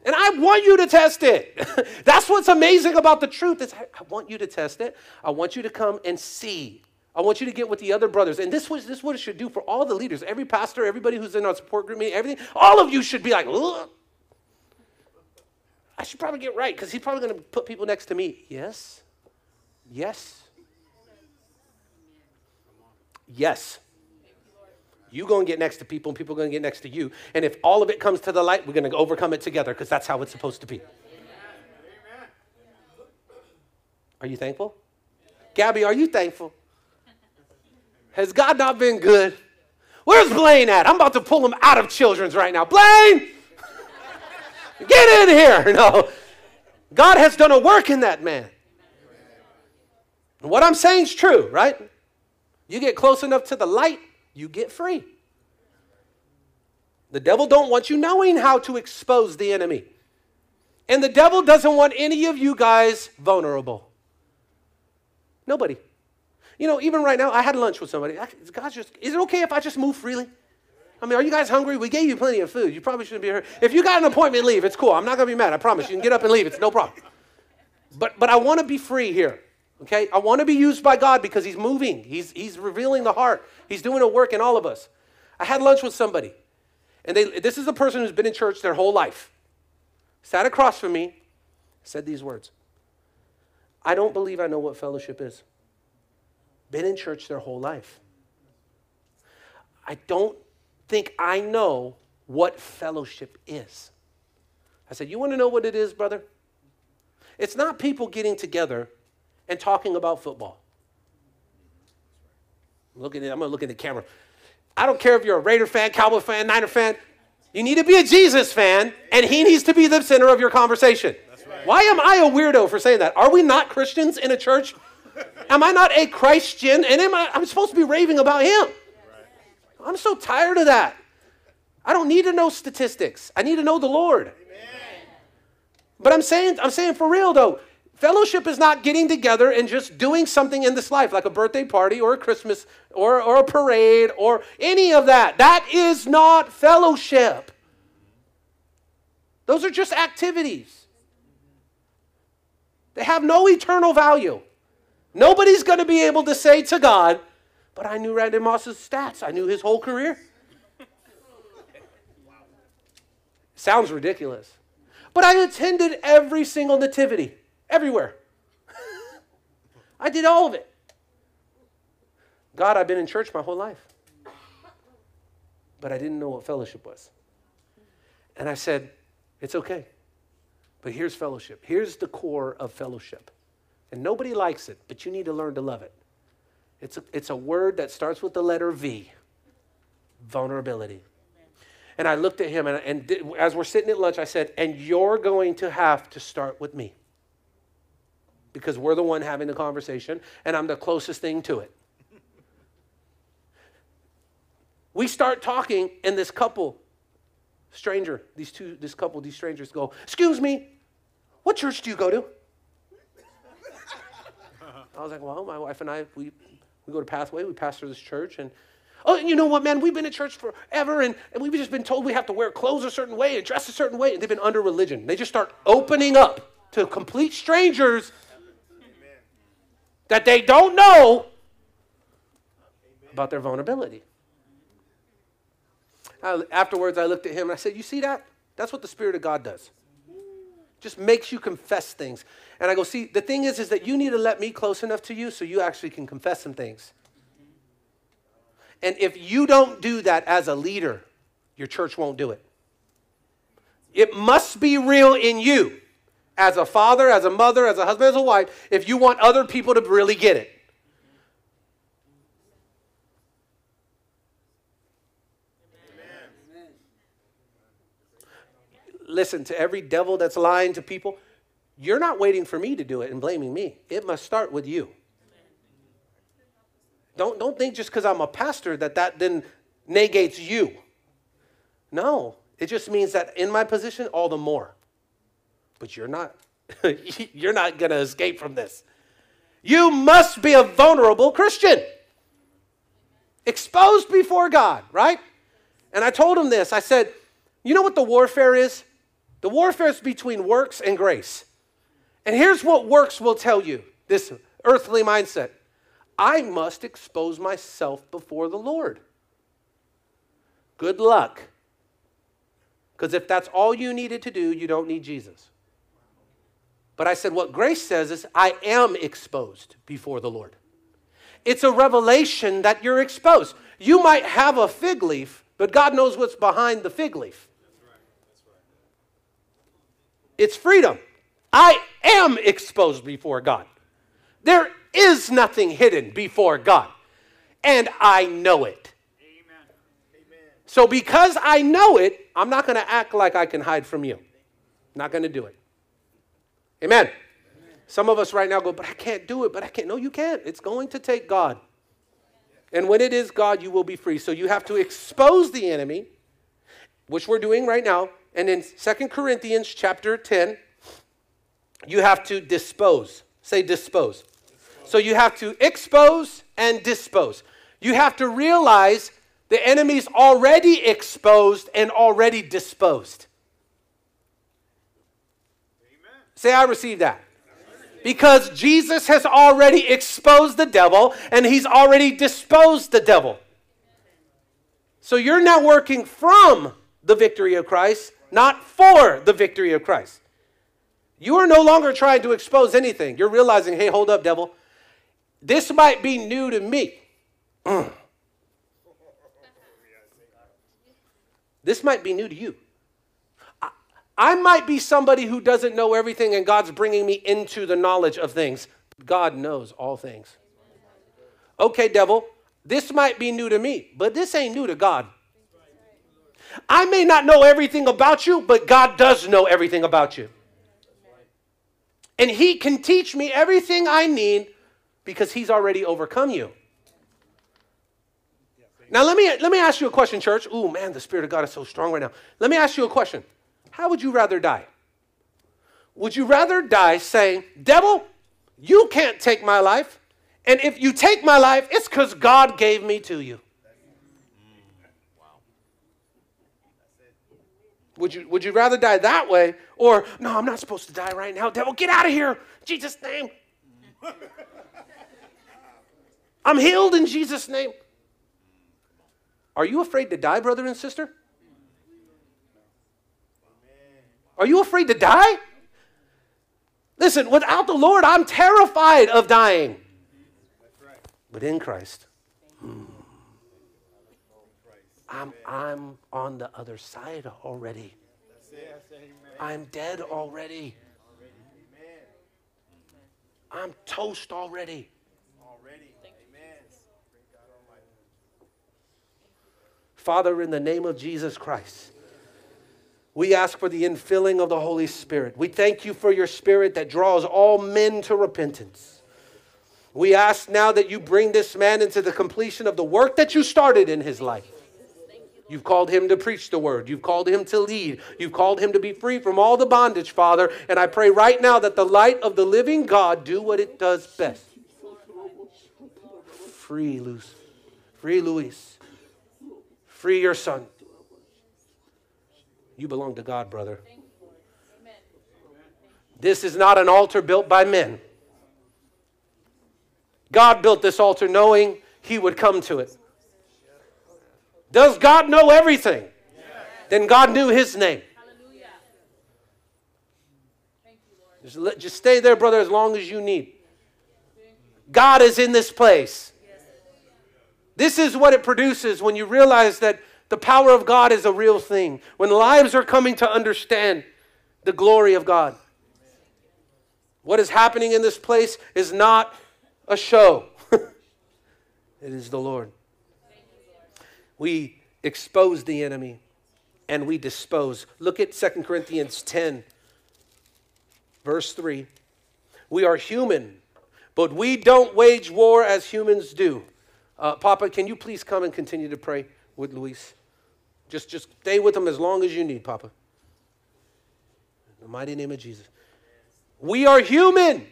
Speaker 1: And I want you to test it. *laughs* That's what's amazing about the truth is I, want you to test it. I want you to come and see. I want you to get with the other brothers. And this was this what it should do for all the leaders, every pastor, everybody who's in our support group meeting, everything. All of you should be like, Ugh. I should probably get right because he's probably going to put people next to me. Yes. Yes. Yes. You're going to get next to people, and people are going to get next to you. And if all of it comes to the light, we're going to overcome it together because that's how it's supposed to be. Are you thankful? Gabby, are you thankful? Has God not been good? Where's Blaine at? I'm about to pull him out of children's right now. Blaine! *laughs* Get in here! *laughs* No. God has done a work in that man. What I'm saying is true, right? You get close enough to the light, you get free. The devil don't want you knowing how to expose the enemy. And the devil doesn't want any of you guys vulnerable. Nobody. You know, even right now, I had lunch with somebody. God's just, is it okay if I just move freely? I mean, are you guys hungry? We gave you plenty of food. You probably shouldn't be here. If you got an appointment, leave. It's cool. I'm not going to be mad. I promise. You can get up and leave. It's no problem. But, but I want to be free here. Okay? I want to be used by God because He's moving, He's, he's revealing the heart, He's doing a work in all of us. I had lunch with somebody, and they, this is a person who's been in church their whole life. Sat across from me, said these words I don't believe I know what fellowship is. Been in church their whole life. I don't think I know what fellowship is. I said, You want to know what it is, brother? It's not people getting together and talking about football. at I'm going to look at the camera. I don't care if you're a Raider fan, Cowboy fan, Niner fan. You need to be a Jesus fan, and he needs to be the center of your conversation. Right. Why am I a weirdo for saying that? Are we not Christians in a church? am I not a Christian? And am I, I'm supposed to be raving about him. Right. I'm so tired of that. I don't need to know statistics. I need to know the Lord. Amen. But I'm saying, I'm saying for real though, Fellowship is not getting together and just doing something in this life, like a birthday party or a Christmas or, or a parade or any of that. That is not fellowship. Those are just activities. They have no eternal value. Nobody's going to be able to say to God, but I knew Randy Moss's stats, I knew his whole career. Sounds ridiculous. But I attended every single nativity everywhere. *laughs* I did all of it. God, I've been in church my whole life. But I didn't know what fellowship was. And I said, It's okay. But here's fellowship. Here's the core of fellowship. And nobody likes it, but you need to learn to love it. It's a, it's a word that starts with the letter V vulnerability. And I looked at him, and, and as we're sitting at lunch, I said, And you're going to have to start with me because we're the one having the conversation and I'm the closest thing to it. we start talking and this couple stranger, these two this couple, these strangers go, "Excuse me, what church do you go to?" I was like, "Well, my wife and I we we go to Pathway, we pastor this church and Oh, you know what, man? We've been at church forever, and, and we've just been told we have to wear clothes a certain way and dress a certain way, and they've been under religion. They just start opening up to complete strangers that they don't know about their vulnerability. I, afterwards, I looked at him and I said, You see that? That's what the Spirit of God does. Just makes you confess things. And I go, See, the thing is, is that you need to let me close enough to you so you actually can confess some things. And if you don't do that as a leader, your church won't do it. It must be real in you as a father, as a mother, as a husband, as a wife, if you want other people to really get it. Amen. Listen to every devil that's lying to people. You're not waiting for me to do it and blaming me. It must start with you. Don't, don't think just because I'm a pastor that that then negates you. No, it just means that in my position, all the more. But you're not. *laughs* you're not going to escape from this. You must be a vulnerable Christian. Exposed before God, right? And I told him this. I said, You know what the warfare is? The warfare is between works and grace. And here's what works will tell you this earthly mindset I must expose myself before the Lord. Good luck. Because if that's all you needed to do, you don't need Jesus. But I said, what grace says is, I am exposed before the Lord. It's a revelation that you're exposed. You might have a fig leaf, but God knows what's behind the fig leaf. That's right. That's right. It's freedom. I am exposed before God. There is nothing hidden before God, and I know it. Amen. Amen. So, because I know it, I'm not going to act like I can hide from you. not going to do it. Amen. Amen. Some of us right now go, but I can't do it, but I can't. No, you can't. It's going to take God. And when it is God, you will be free. So you have to expose the enemy, which we're doing right now. And in Second Corinthians chapter 10, you have to dispose. Say dispose. So you have to expose and dispose. You have to realize the enemy's already exposed and already disposed. Say, I receive that. Because Jesus has already exposed the devil and he's already disposed the devil. So you're now working from the victory of Christ, not for the victory of Christ. You are no longer trying to expose anything. You're realizing, hey, hold up, devil. This might be new to me. *clears throat* This might be new to you. I might be somebody who doesn't know everything, and God's bringing me into the knowledge of things. God knows all things. Okay, devil, this might be new to me, but this ain't new to God. I may not know everything about you, but God does know everything about you. And He can teach me everything I need because He's already overcome you. Now, let me, let me ask you a question, church. Ooh, man, the Spirit of God is so strong right now. Let me ask you a question. How would you rather die? Would you rather die saying, Devil, you can't take my life? And if you take my life, it's because God gave me to you. Would you, would you rather die that way or, no, I'm not supposed to die right now. Devil, get out of here. Jesus' name. I'm healed in Jesus' name. Are you afraid to die, brother and sister? Are you afraid to die? Listen, without the Lord, I'm terrified of dying. But in Christ, hmm, I'm, I'm on the other side already. I'm dead already. I'm toast already. Father, in the name of Jesus Christ, we ask for the infilling of the Holy Spirit. We thank you for your Spirit that draws all men to repentance. We ask now that you bring this man into the completion of the work that you started in his life. You've called him to preach the word. You've called him to lead. You've called him to be free from all the bondage, Father. And I pray right now that the light of the living God do what it does best. Free Luis. Free Luis. Free your son. You belong to God, brother. This is not an altar built by men. God built this altar knowing he would come to it. Does God know everything? Then God knew his name. just, just stay there, brother, as long as you need. God is in this place. This is what it produces when you realize that the power of God is a real thing. When lives are coming to understand the glory of God, what is happening in this place is not a show, *laughs* it is the Lord. We expose the enemy and we dispose. Look at 2 Corinthians 10, verse 3. We are human, but we don't wage war as humans do. Uh, Papa, can you please come and continue to pray with Luis? Just, just stay with them as long as you need, Papa. In the mighty name of Jesus. We are human.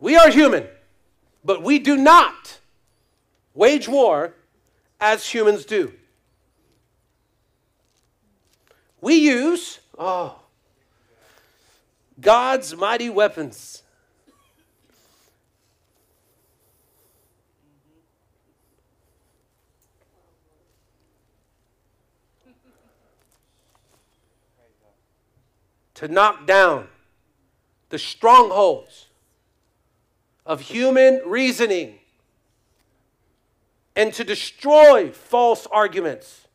Speaker 1: We are human, but we do not wage war as humans do. We use, oh, God's mighty weapons to knock down the strongholds of human reasoning and to destroy false arguments.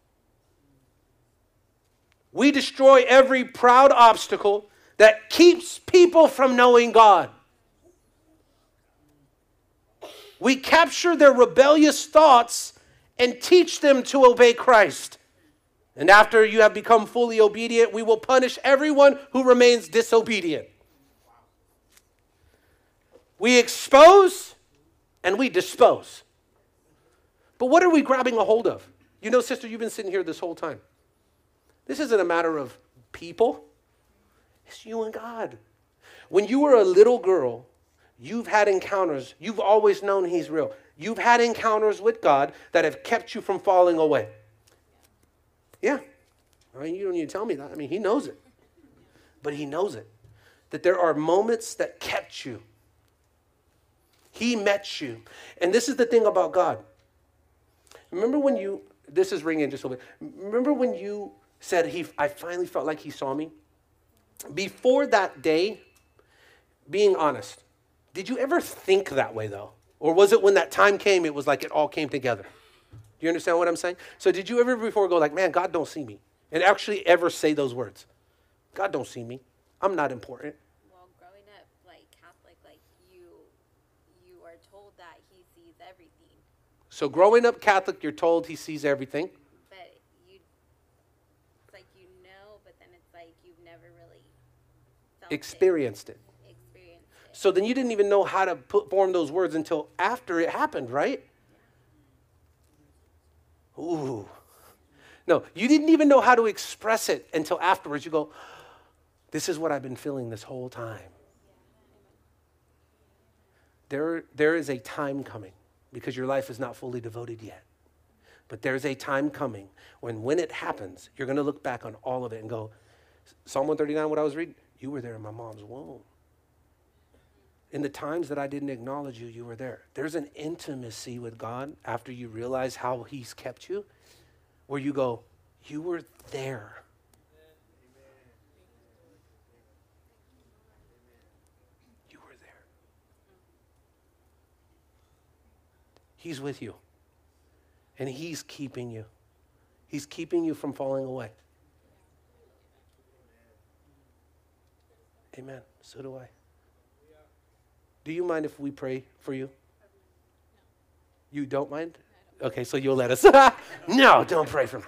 Speaker 1: We destroy every proud obstacle that keeps people from knowing God. We capture their rebellious thoughts and teach them to obey Christ. And after you have become fully obedient, we will punish everyone who remains disobedient. We expose and we dispose. But what are we grabbing a hold of? You know, sister, you've been sitting here this whole time. This isn't a matter of people, it's you and God. When you were a little girl, you've had encounters, you've always known He's real. You've had encounters with God that have kept you from falling away. Yeah. I mean, you don't need to tell me that. I mean, he knows it. But he knows it. That there are moments that kept you. He met you. And this is the thing about God. Remember when you, this is ringing just a little bit. Remember when you said, he, I finally felt like he saw me? Before that day, being honest, did you ever think that way though? Or was it when that time came, it was like it all came together? Do you understand what I'm saying? So did you ever before go like, man, God don't see me? And actually ever say those words. God don't see me. I'm not important. Well, growing up like Catholic, like you you are told that he sees everything. So growing up Catholic, you're told he sees everything. But you like you know, but then it's like you've never really experienced it. it. Experienced it. So then you didn't even know how to put, form those words until after it happened, right? Ooh. No, you didn't even know how to express it until afterwards. You go, This is what I've been feeling this whole time. There, there is a time coming because your life is not fully devoted yet. But there's a time coming when, when it happens, you're going to look back on all of it and go, Psalm 139, what I was reading, you were there in my mom's womb. In the times that I didn't acknowledge you, you were there. There's an intimacy with God after you realize how He's kept you, where you go, You were there. You were there. He's with you, and He's keeping you. He's keeping you from falling away. Amen. So do I. Do you mind if we pray for you? You don't mind? Okay, so you'll let us. *laughs* no, don't pray for me.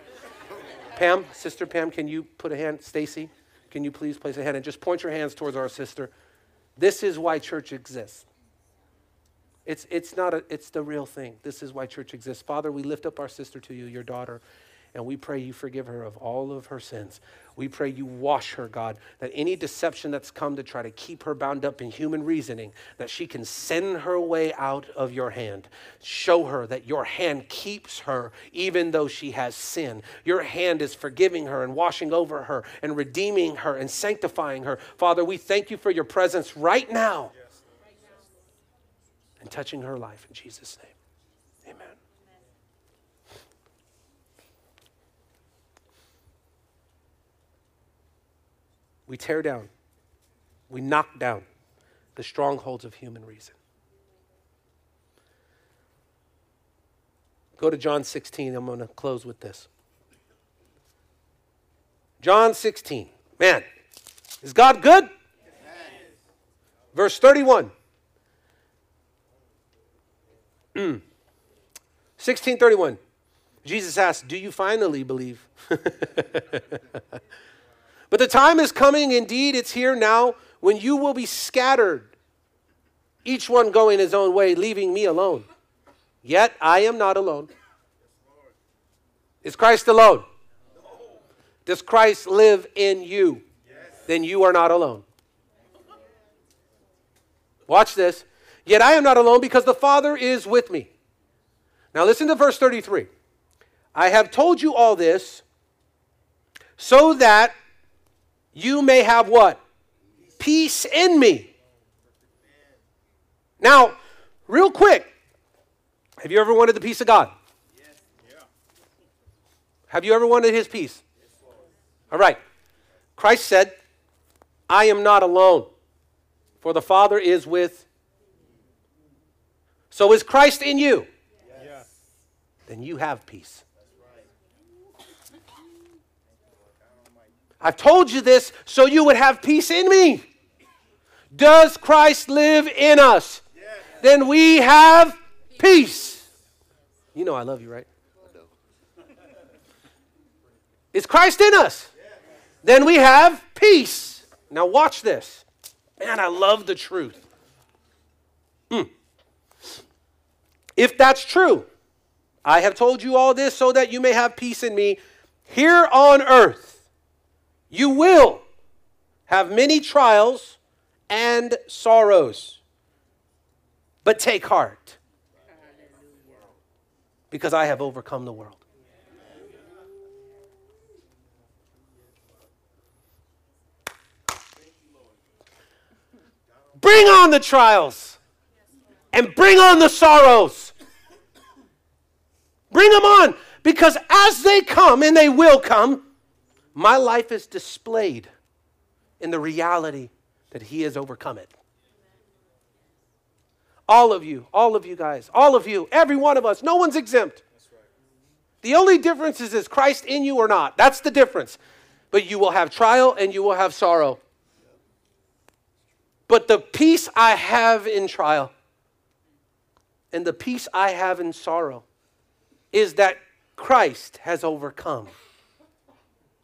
Speaker 1: Pam, Sister Pam, can you put a hand? Stacy, can you please place a hand and just point your hands towards our sister? This is why church exists. It's, it's not a, it's the real thing. This is why church exists. Father, we lift up our sister to you, your daughter. And we pray you forgive her of all of her sins. We pray you wash her, God, that any deception that's come to try to keep her bound up in human reasoning, that she can send her way out of your hand. Show her that your hand keeps her even though she has sin. Your hand is forgiving her and washing over her and redeeming her and sanctifying her. Father, we thank you for your presence right now and touching her life in Jesus' name. We tear down, we knock down the strongholds of human reason. Go to John 16. I'm going to close with this. John 16. Man, is God good? Verse 31. 1631. Mm. Jesus asked, Do you finally believe? *laughs* But the time is coming, indeed, it's here now, when you will be scattered, each one going his own way, leaving me alone. Yet I am not alone. Is Christ alone? Does Christ live in you? Then you are not alone. Watch this. Yet I am not alone because the Father is with me. Now listen to verse 33. I have told you all this so that you may have what? Peace in me. Now, real quick, have you ever wanted the peace of God? Have you ever wanted his peace? All right. Christ said, I am not alone, for the Father is with. So is Christ in you? Yes. Then you have peace. I've told you this so you would have peace in me. Does Christ live in us? Yes. Then we have peace. You know I love you, right? Is Christ in us? Yes. Then we have peace. Now watch this. Man, I love the truth. Mm. If that's true, I have told you all this so that you may have peace in me here on earth. You will have many trials and sorrows, but take heart because I have overcome the world. Bring on the trials and bring on the sorrows. Bring them on because as they come, and they will come, my life is displayed in the reality that He has overcome it. All of you, all of you guys, all of you, every one of us, no one's exempt. Right. The only difference is is Christ in you or not. That's the difference. But you will have trial and you will have sorrow. But the peace I have in trial and the peace I have in sorrow is that Christ has overcome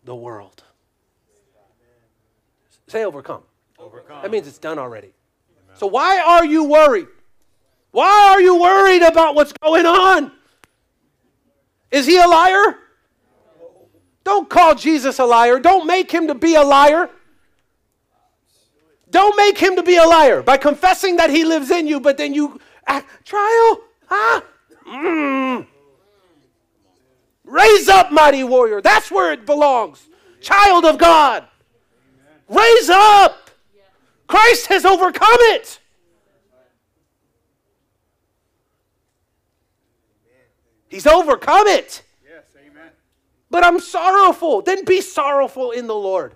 Speaker 1: the world. Say overcome. overcome. That means it's done already. Amen. So why are you worried? Why are you worried about what's going on? Is he a liar? Don't call Jesus a liar. Don't make him to be a liar. Don't make him to be a liar by confessing that he lives in you, but then you at trial, ah, mm. Raise up, mighty warrior. That's where it belongs. Child of God. Raise up. Christ has overcome it. He's overcome it. Yes, amen. But I'm sorrowful. Then be sorrowful in the Lord.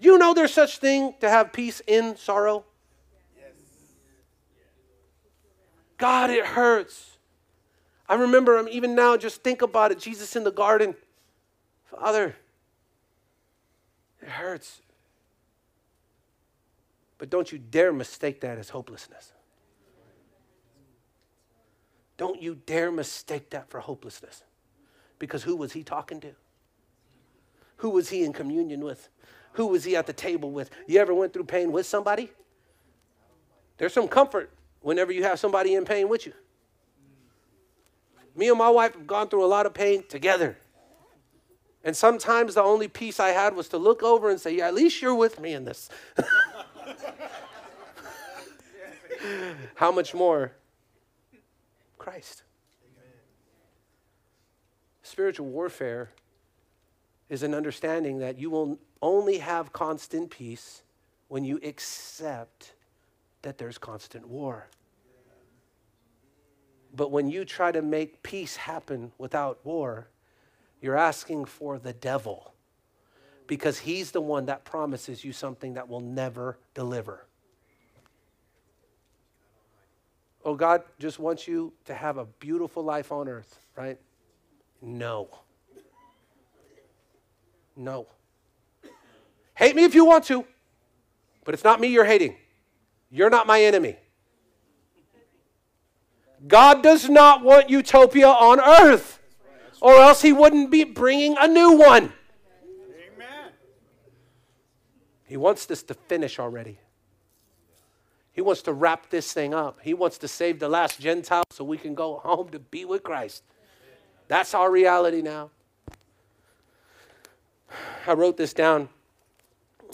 Speaker 1: You know there's such thing to have peace in sorrow? God, it hurts. I remember I'm um, even now, just think about it Jesus in the garden. Father, it hurts. But don't you dare mistake that as hopelessness. Don't you dare mistake that for hopelessness. Because who was he talking to? Who was he in communion with? Who was he at the table with? You ever went through pain with somebody? There's some comfort whenever you have somebody in pain with you. Me and my wife have gone through a lot of pain together. And sometimes the only peace I had was to look over and say, yeah, at least you're with me in this. *laughs* How much more? Christ. Spiritual warfare is an understanding that you will only have constant peace when you accept that there's constant war. But when you try to make peace happen without war, you're asking for the devil because he's the one that promises you something that will never deliver. Oh, God just wants you to have a beautiful life on earth, right? No. No. Hate me if you want to, but it's not me you're hating. You're not my enemy. God does not want utopia on earth, or else He wouldn't be bringing a new one. Amen. He wants this to finish already. He wants to wrap this thing up. He wants to save the last Gentile so we can go home to be with Christ. That's our reality now. I wrote this down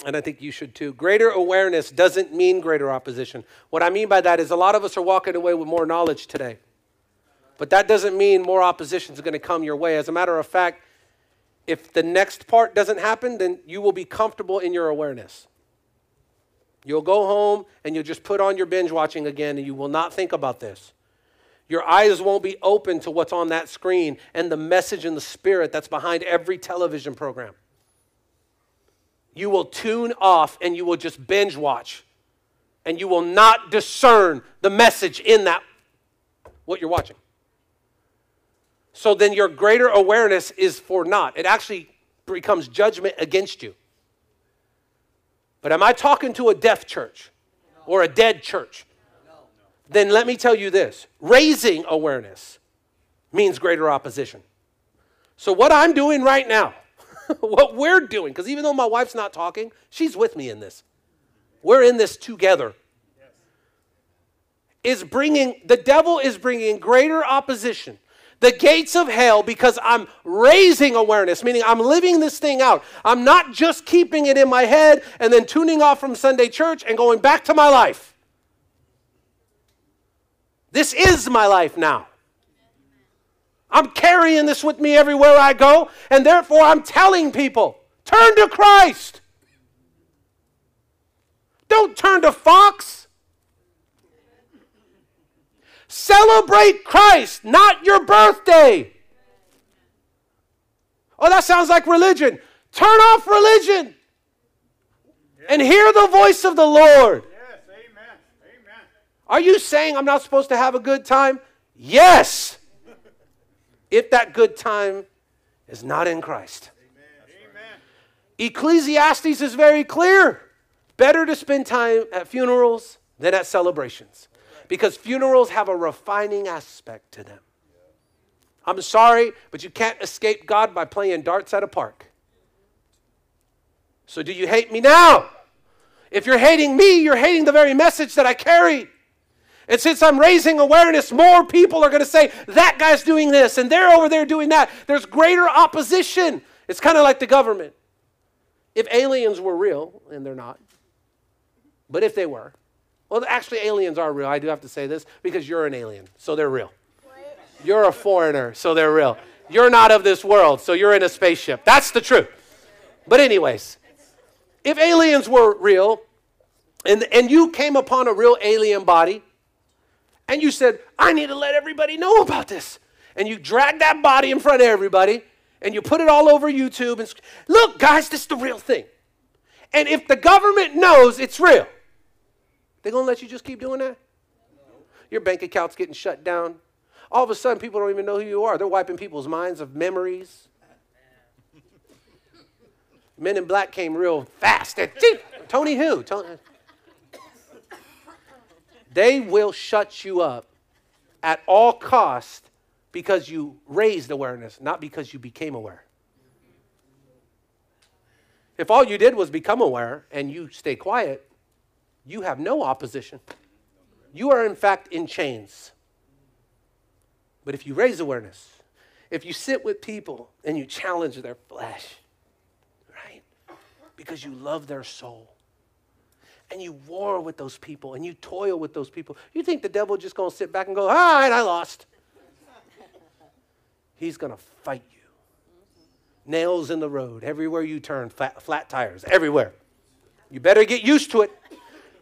Speaker 1: and I think you should too. Greater awareness doesn't mean greater opposition. What I mean by that is a lot of us are walking away with more knowledge today. But that doesn't mean more opposition is going to come your way. As a matter of fact, if the next part doesn't happen, then you will be comfortable in your awareness. You'll go home and you'll just put on your binge watching again and you will not think about this. Your eyes won't be open to what's on that screen and the message and the spirit that's behind every television program you will tune off and you will just binge watch. And you will not discern the message in that, what you're watching. So then your greater awareness is for naught. It actually becomes judgment against you. But am I talking to a deaf church or a dead church? Then let me tell you this raising awareness means greater opposition. So, what I'm doing right now *laughs* what we're doing. Because even though my wife's not talking, she's with me in this. We're in this together. Is bringing, the devil is bringing greater opposition the gates of hell because I'm raising awareness, meaning I'm living this thing out. I'm not just keeping it in my head and then tuning off from Sunday church and going back to my life. This is my life now. I'm carrying this with me everywhere I go, and therefore I'm telling people turn to Christ. Don't turn to Fox. Celebrate Christ, not your birthday. Oh, that sounds like religion. Turn off religion and hear the voice of the Lord. Yes, amen. Amen. Are you saying I'm not supposed to have a good time? Yes if that good time is not in Christ. Amen. Ecclesiastes is very clear. Better to spend time at funerals than at celebrations because funerals have a refining aspect to them. I'm sorry, but you can't escape God by playing darts at a park. So, do you hate me now? If you're hating me, you're hating the very message that I carry. And since I'm raising awareness, more people are going to say, that guy's doing this, and they're over there doing that. There's greater opposition. It's kind of like the government. If aliens were real, and they're not, but if they were, well, actually, aliens are real. I do have to say this because you're an alien, so they're real. What? You're a foreigner, so they're real. You're not of this world, so you're in a spaceship. That's the truth. But, anyways, if aliens were real and, and you came upon a real alien body, and you said, I need to let everybody know about this. And you drag that body in front of everybody and you put it all over YouTube and look, guys, this is the real thing. And if the government knows it's real, they're going to let you just keep doing that? Your bank account's getting shut down. All of a sudden, people don't even know who you are. They're wiping people's minds of memories. Men in Black came real fast. Tony who? Tony, they will shut you up at all cost because you raised awareness, not because you became aware. If all you did was become aware and you stay quiet, you have no opposition. You are, in fact, in chains. But if you raise awareness, if you sit with people and you challenge their flesh, right? Because you love their soul and you war with those people and you toil with those people, you think the devil just going to sit back and go, all right, I lost. *laughs* He's going to fight you. Nails in the road, everywhere you turn, flat, flat tires, everywhere. You better get used to it.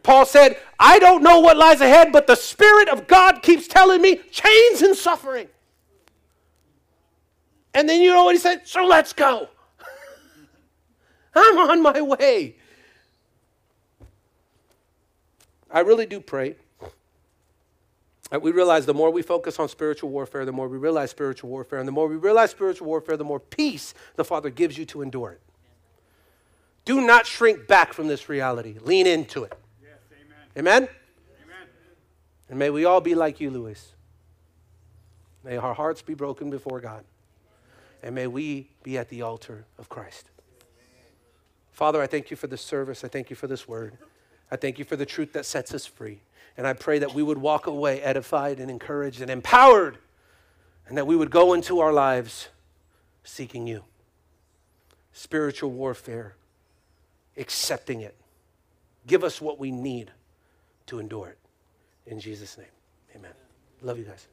Speaker 1: Paul said, I don't know what lies ahead, but the Spirit of God keeps telling me chains and suffering. And then you know what he said? So let's go. *laughs* I'm on my way. I really do pray that we realize the more we focus on spiritual warfare, the more we realize spiritual warfare. And the more we realize spiritual warfare, the more peace the Father gives you to endure it. Do not shrink back from this reality, lean into it. Yes, amen. amen? Amen. And may we all be like you, Louis. May our hearts be broken before God. And may we be at the altar of Christ. Father, I thank you for this service. I thank you for this word. I thank you for the truth that sets us free. And I pray that we would walk away edified and encouraged and empowered, and that we would go into our lives seeking you. Spiritual warfare, accepting it. Give us what we need to endure it. In Jesus' name, amen. Love you guys.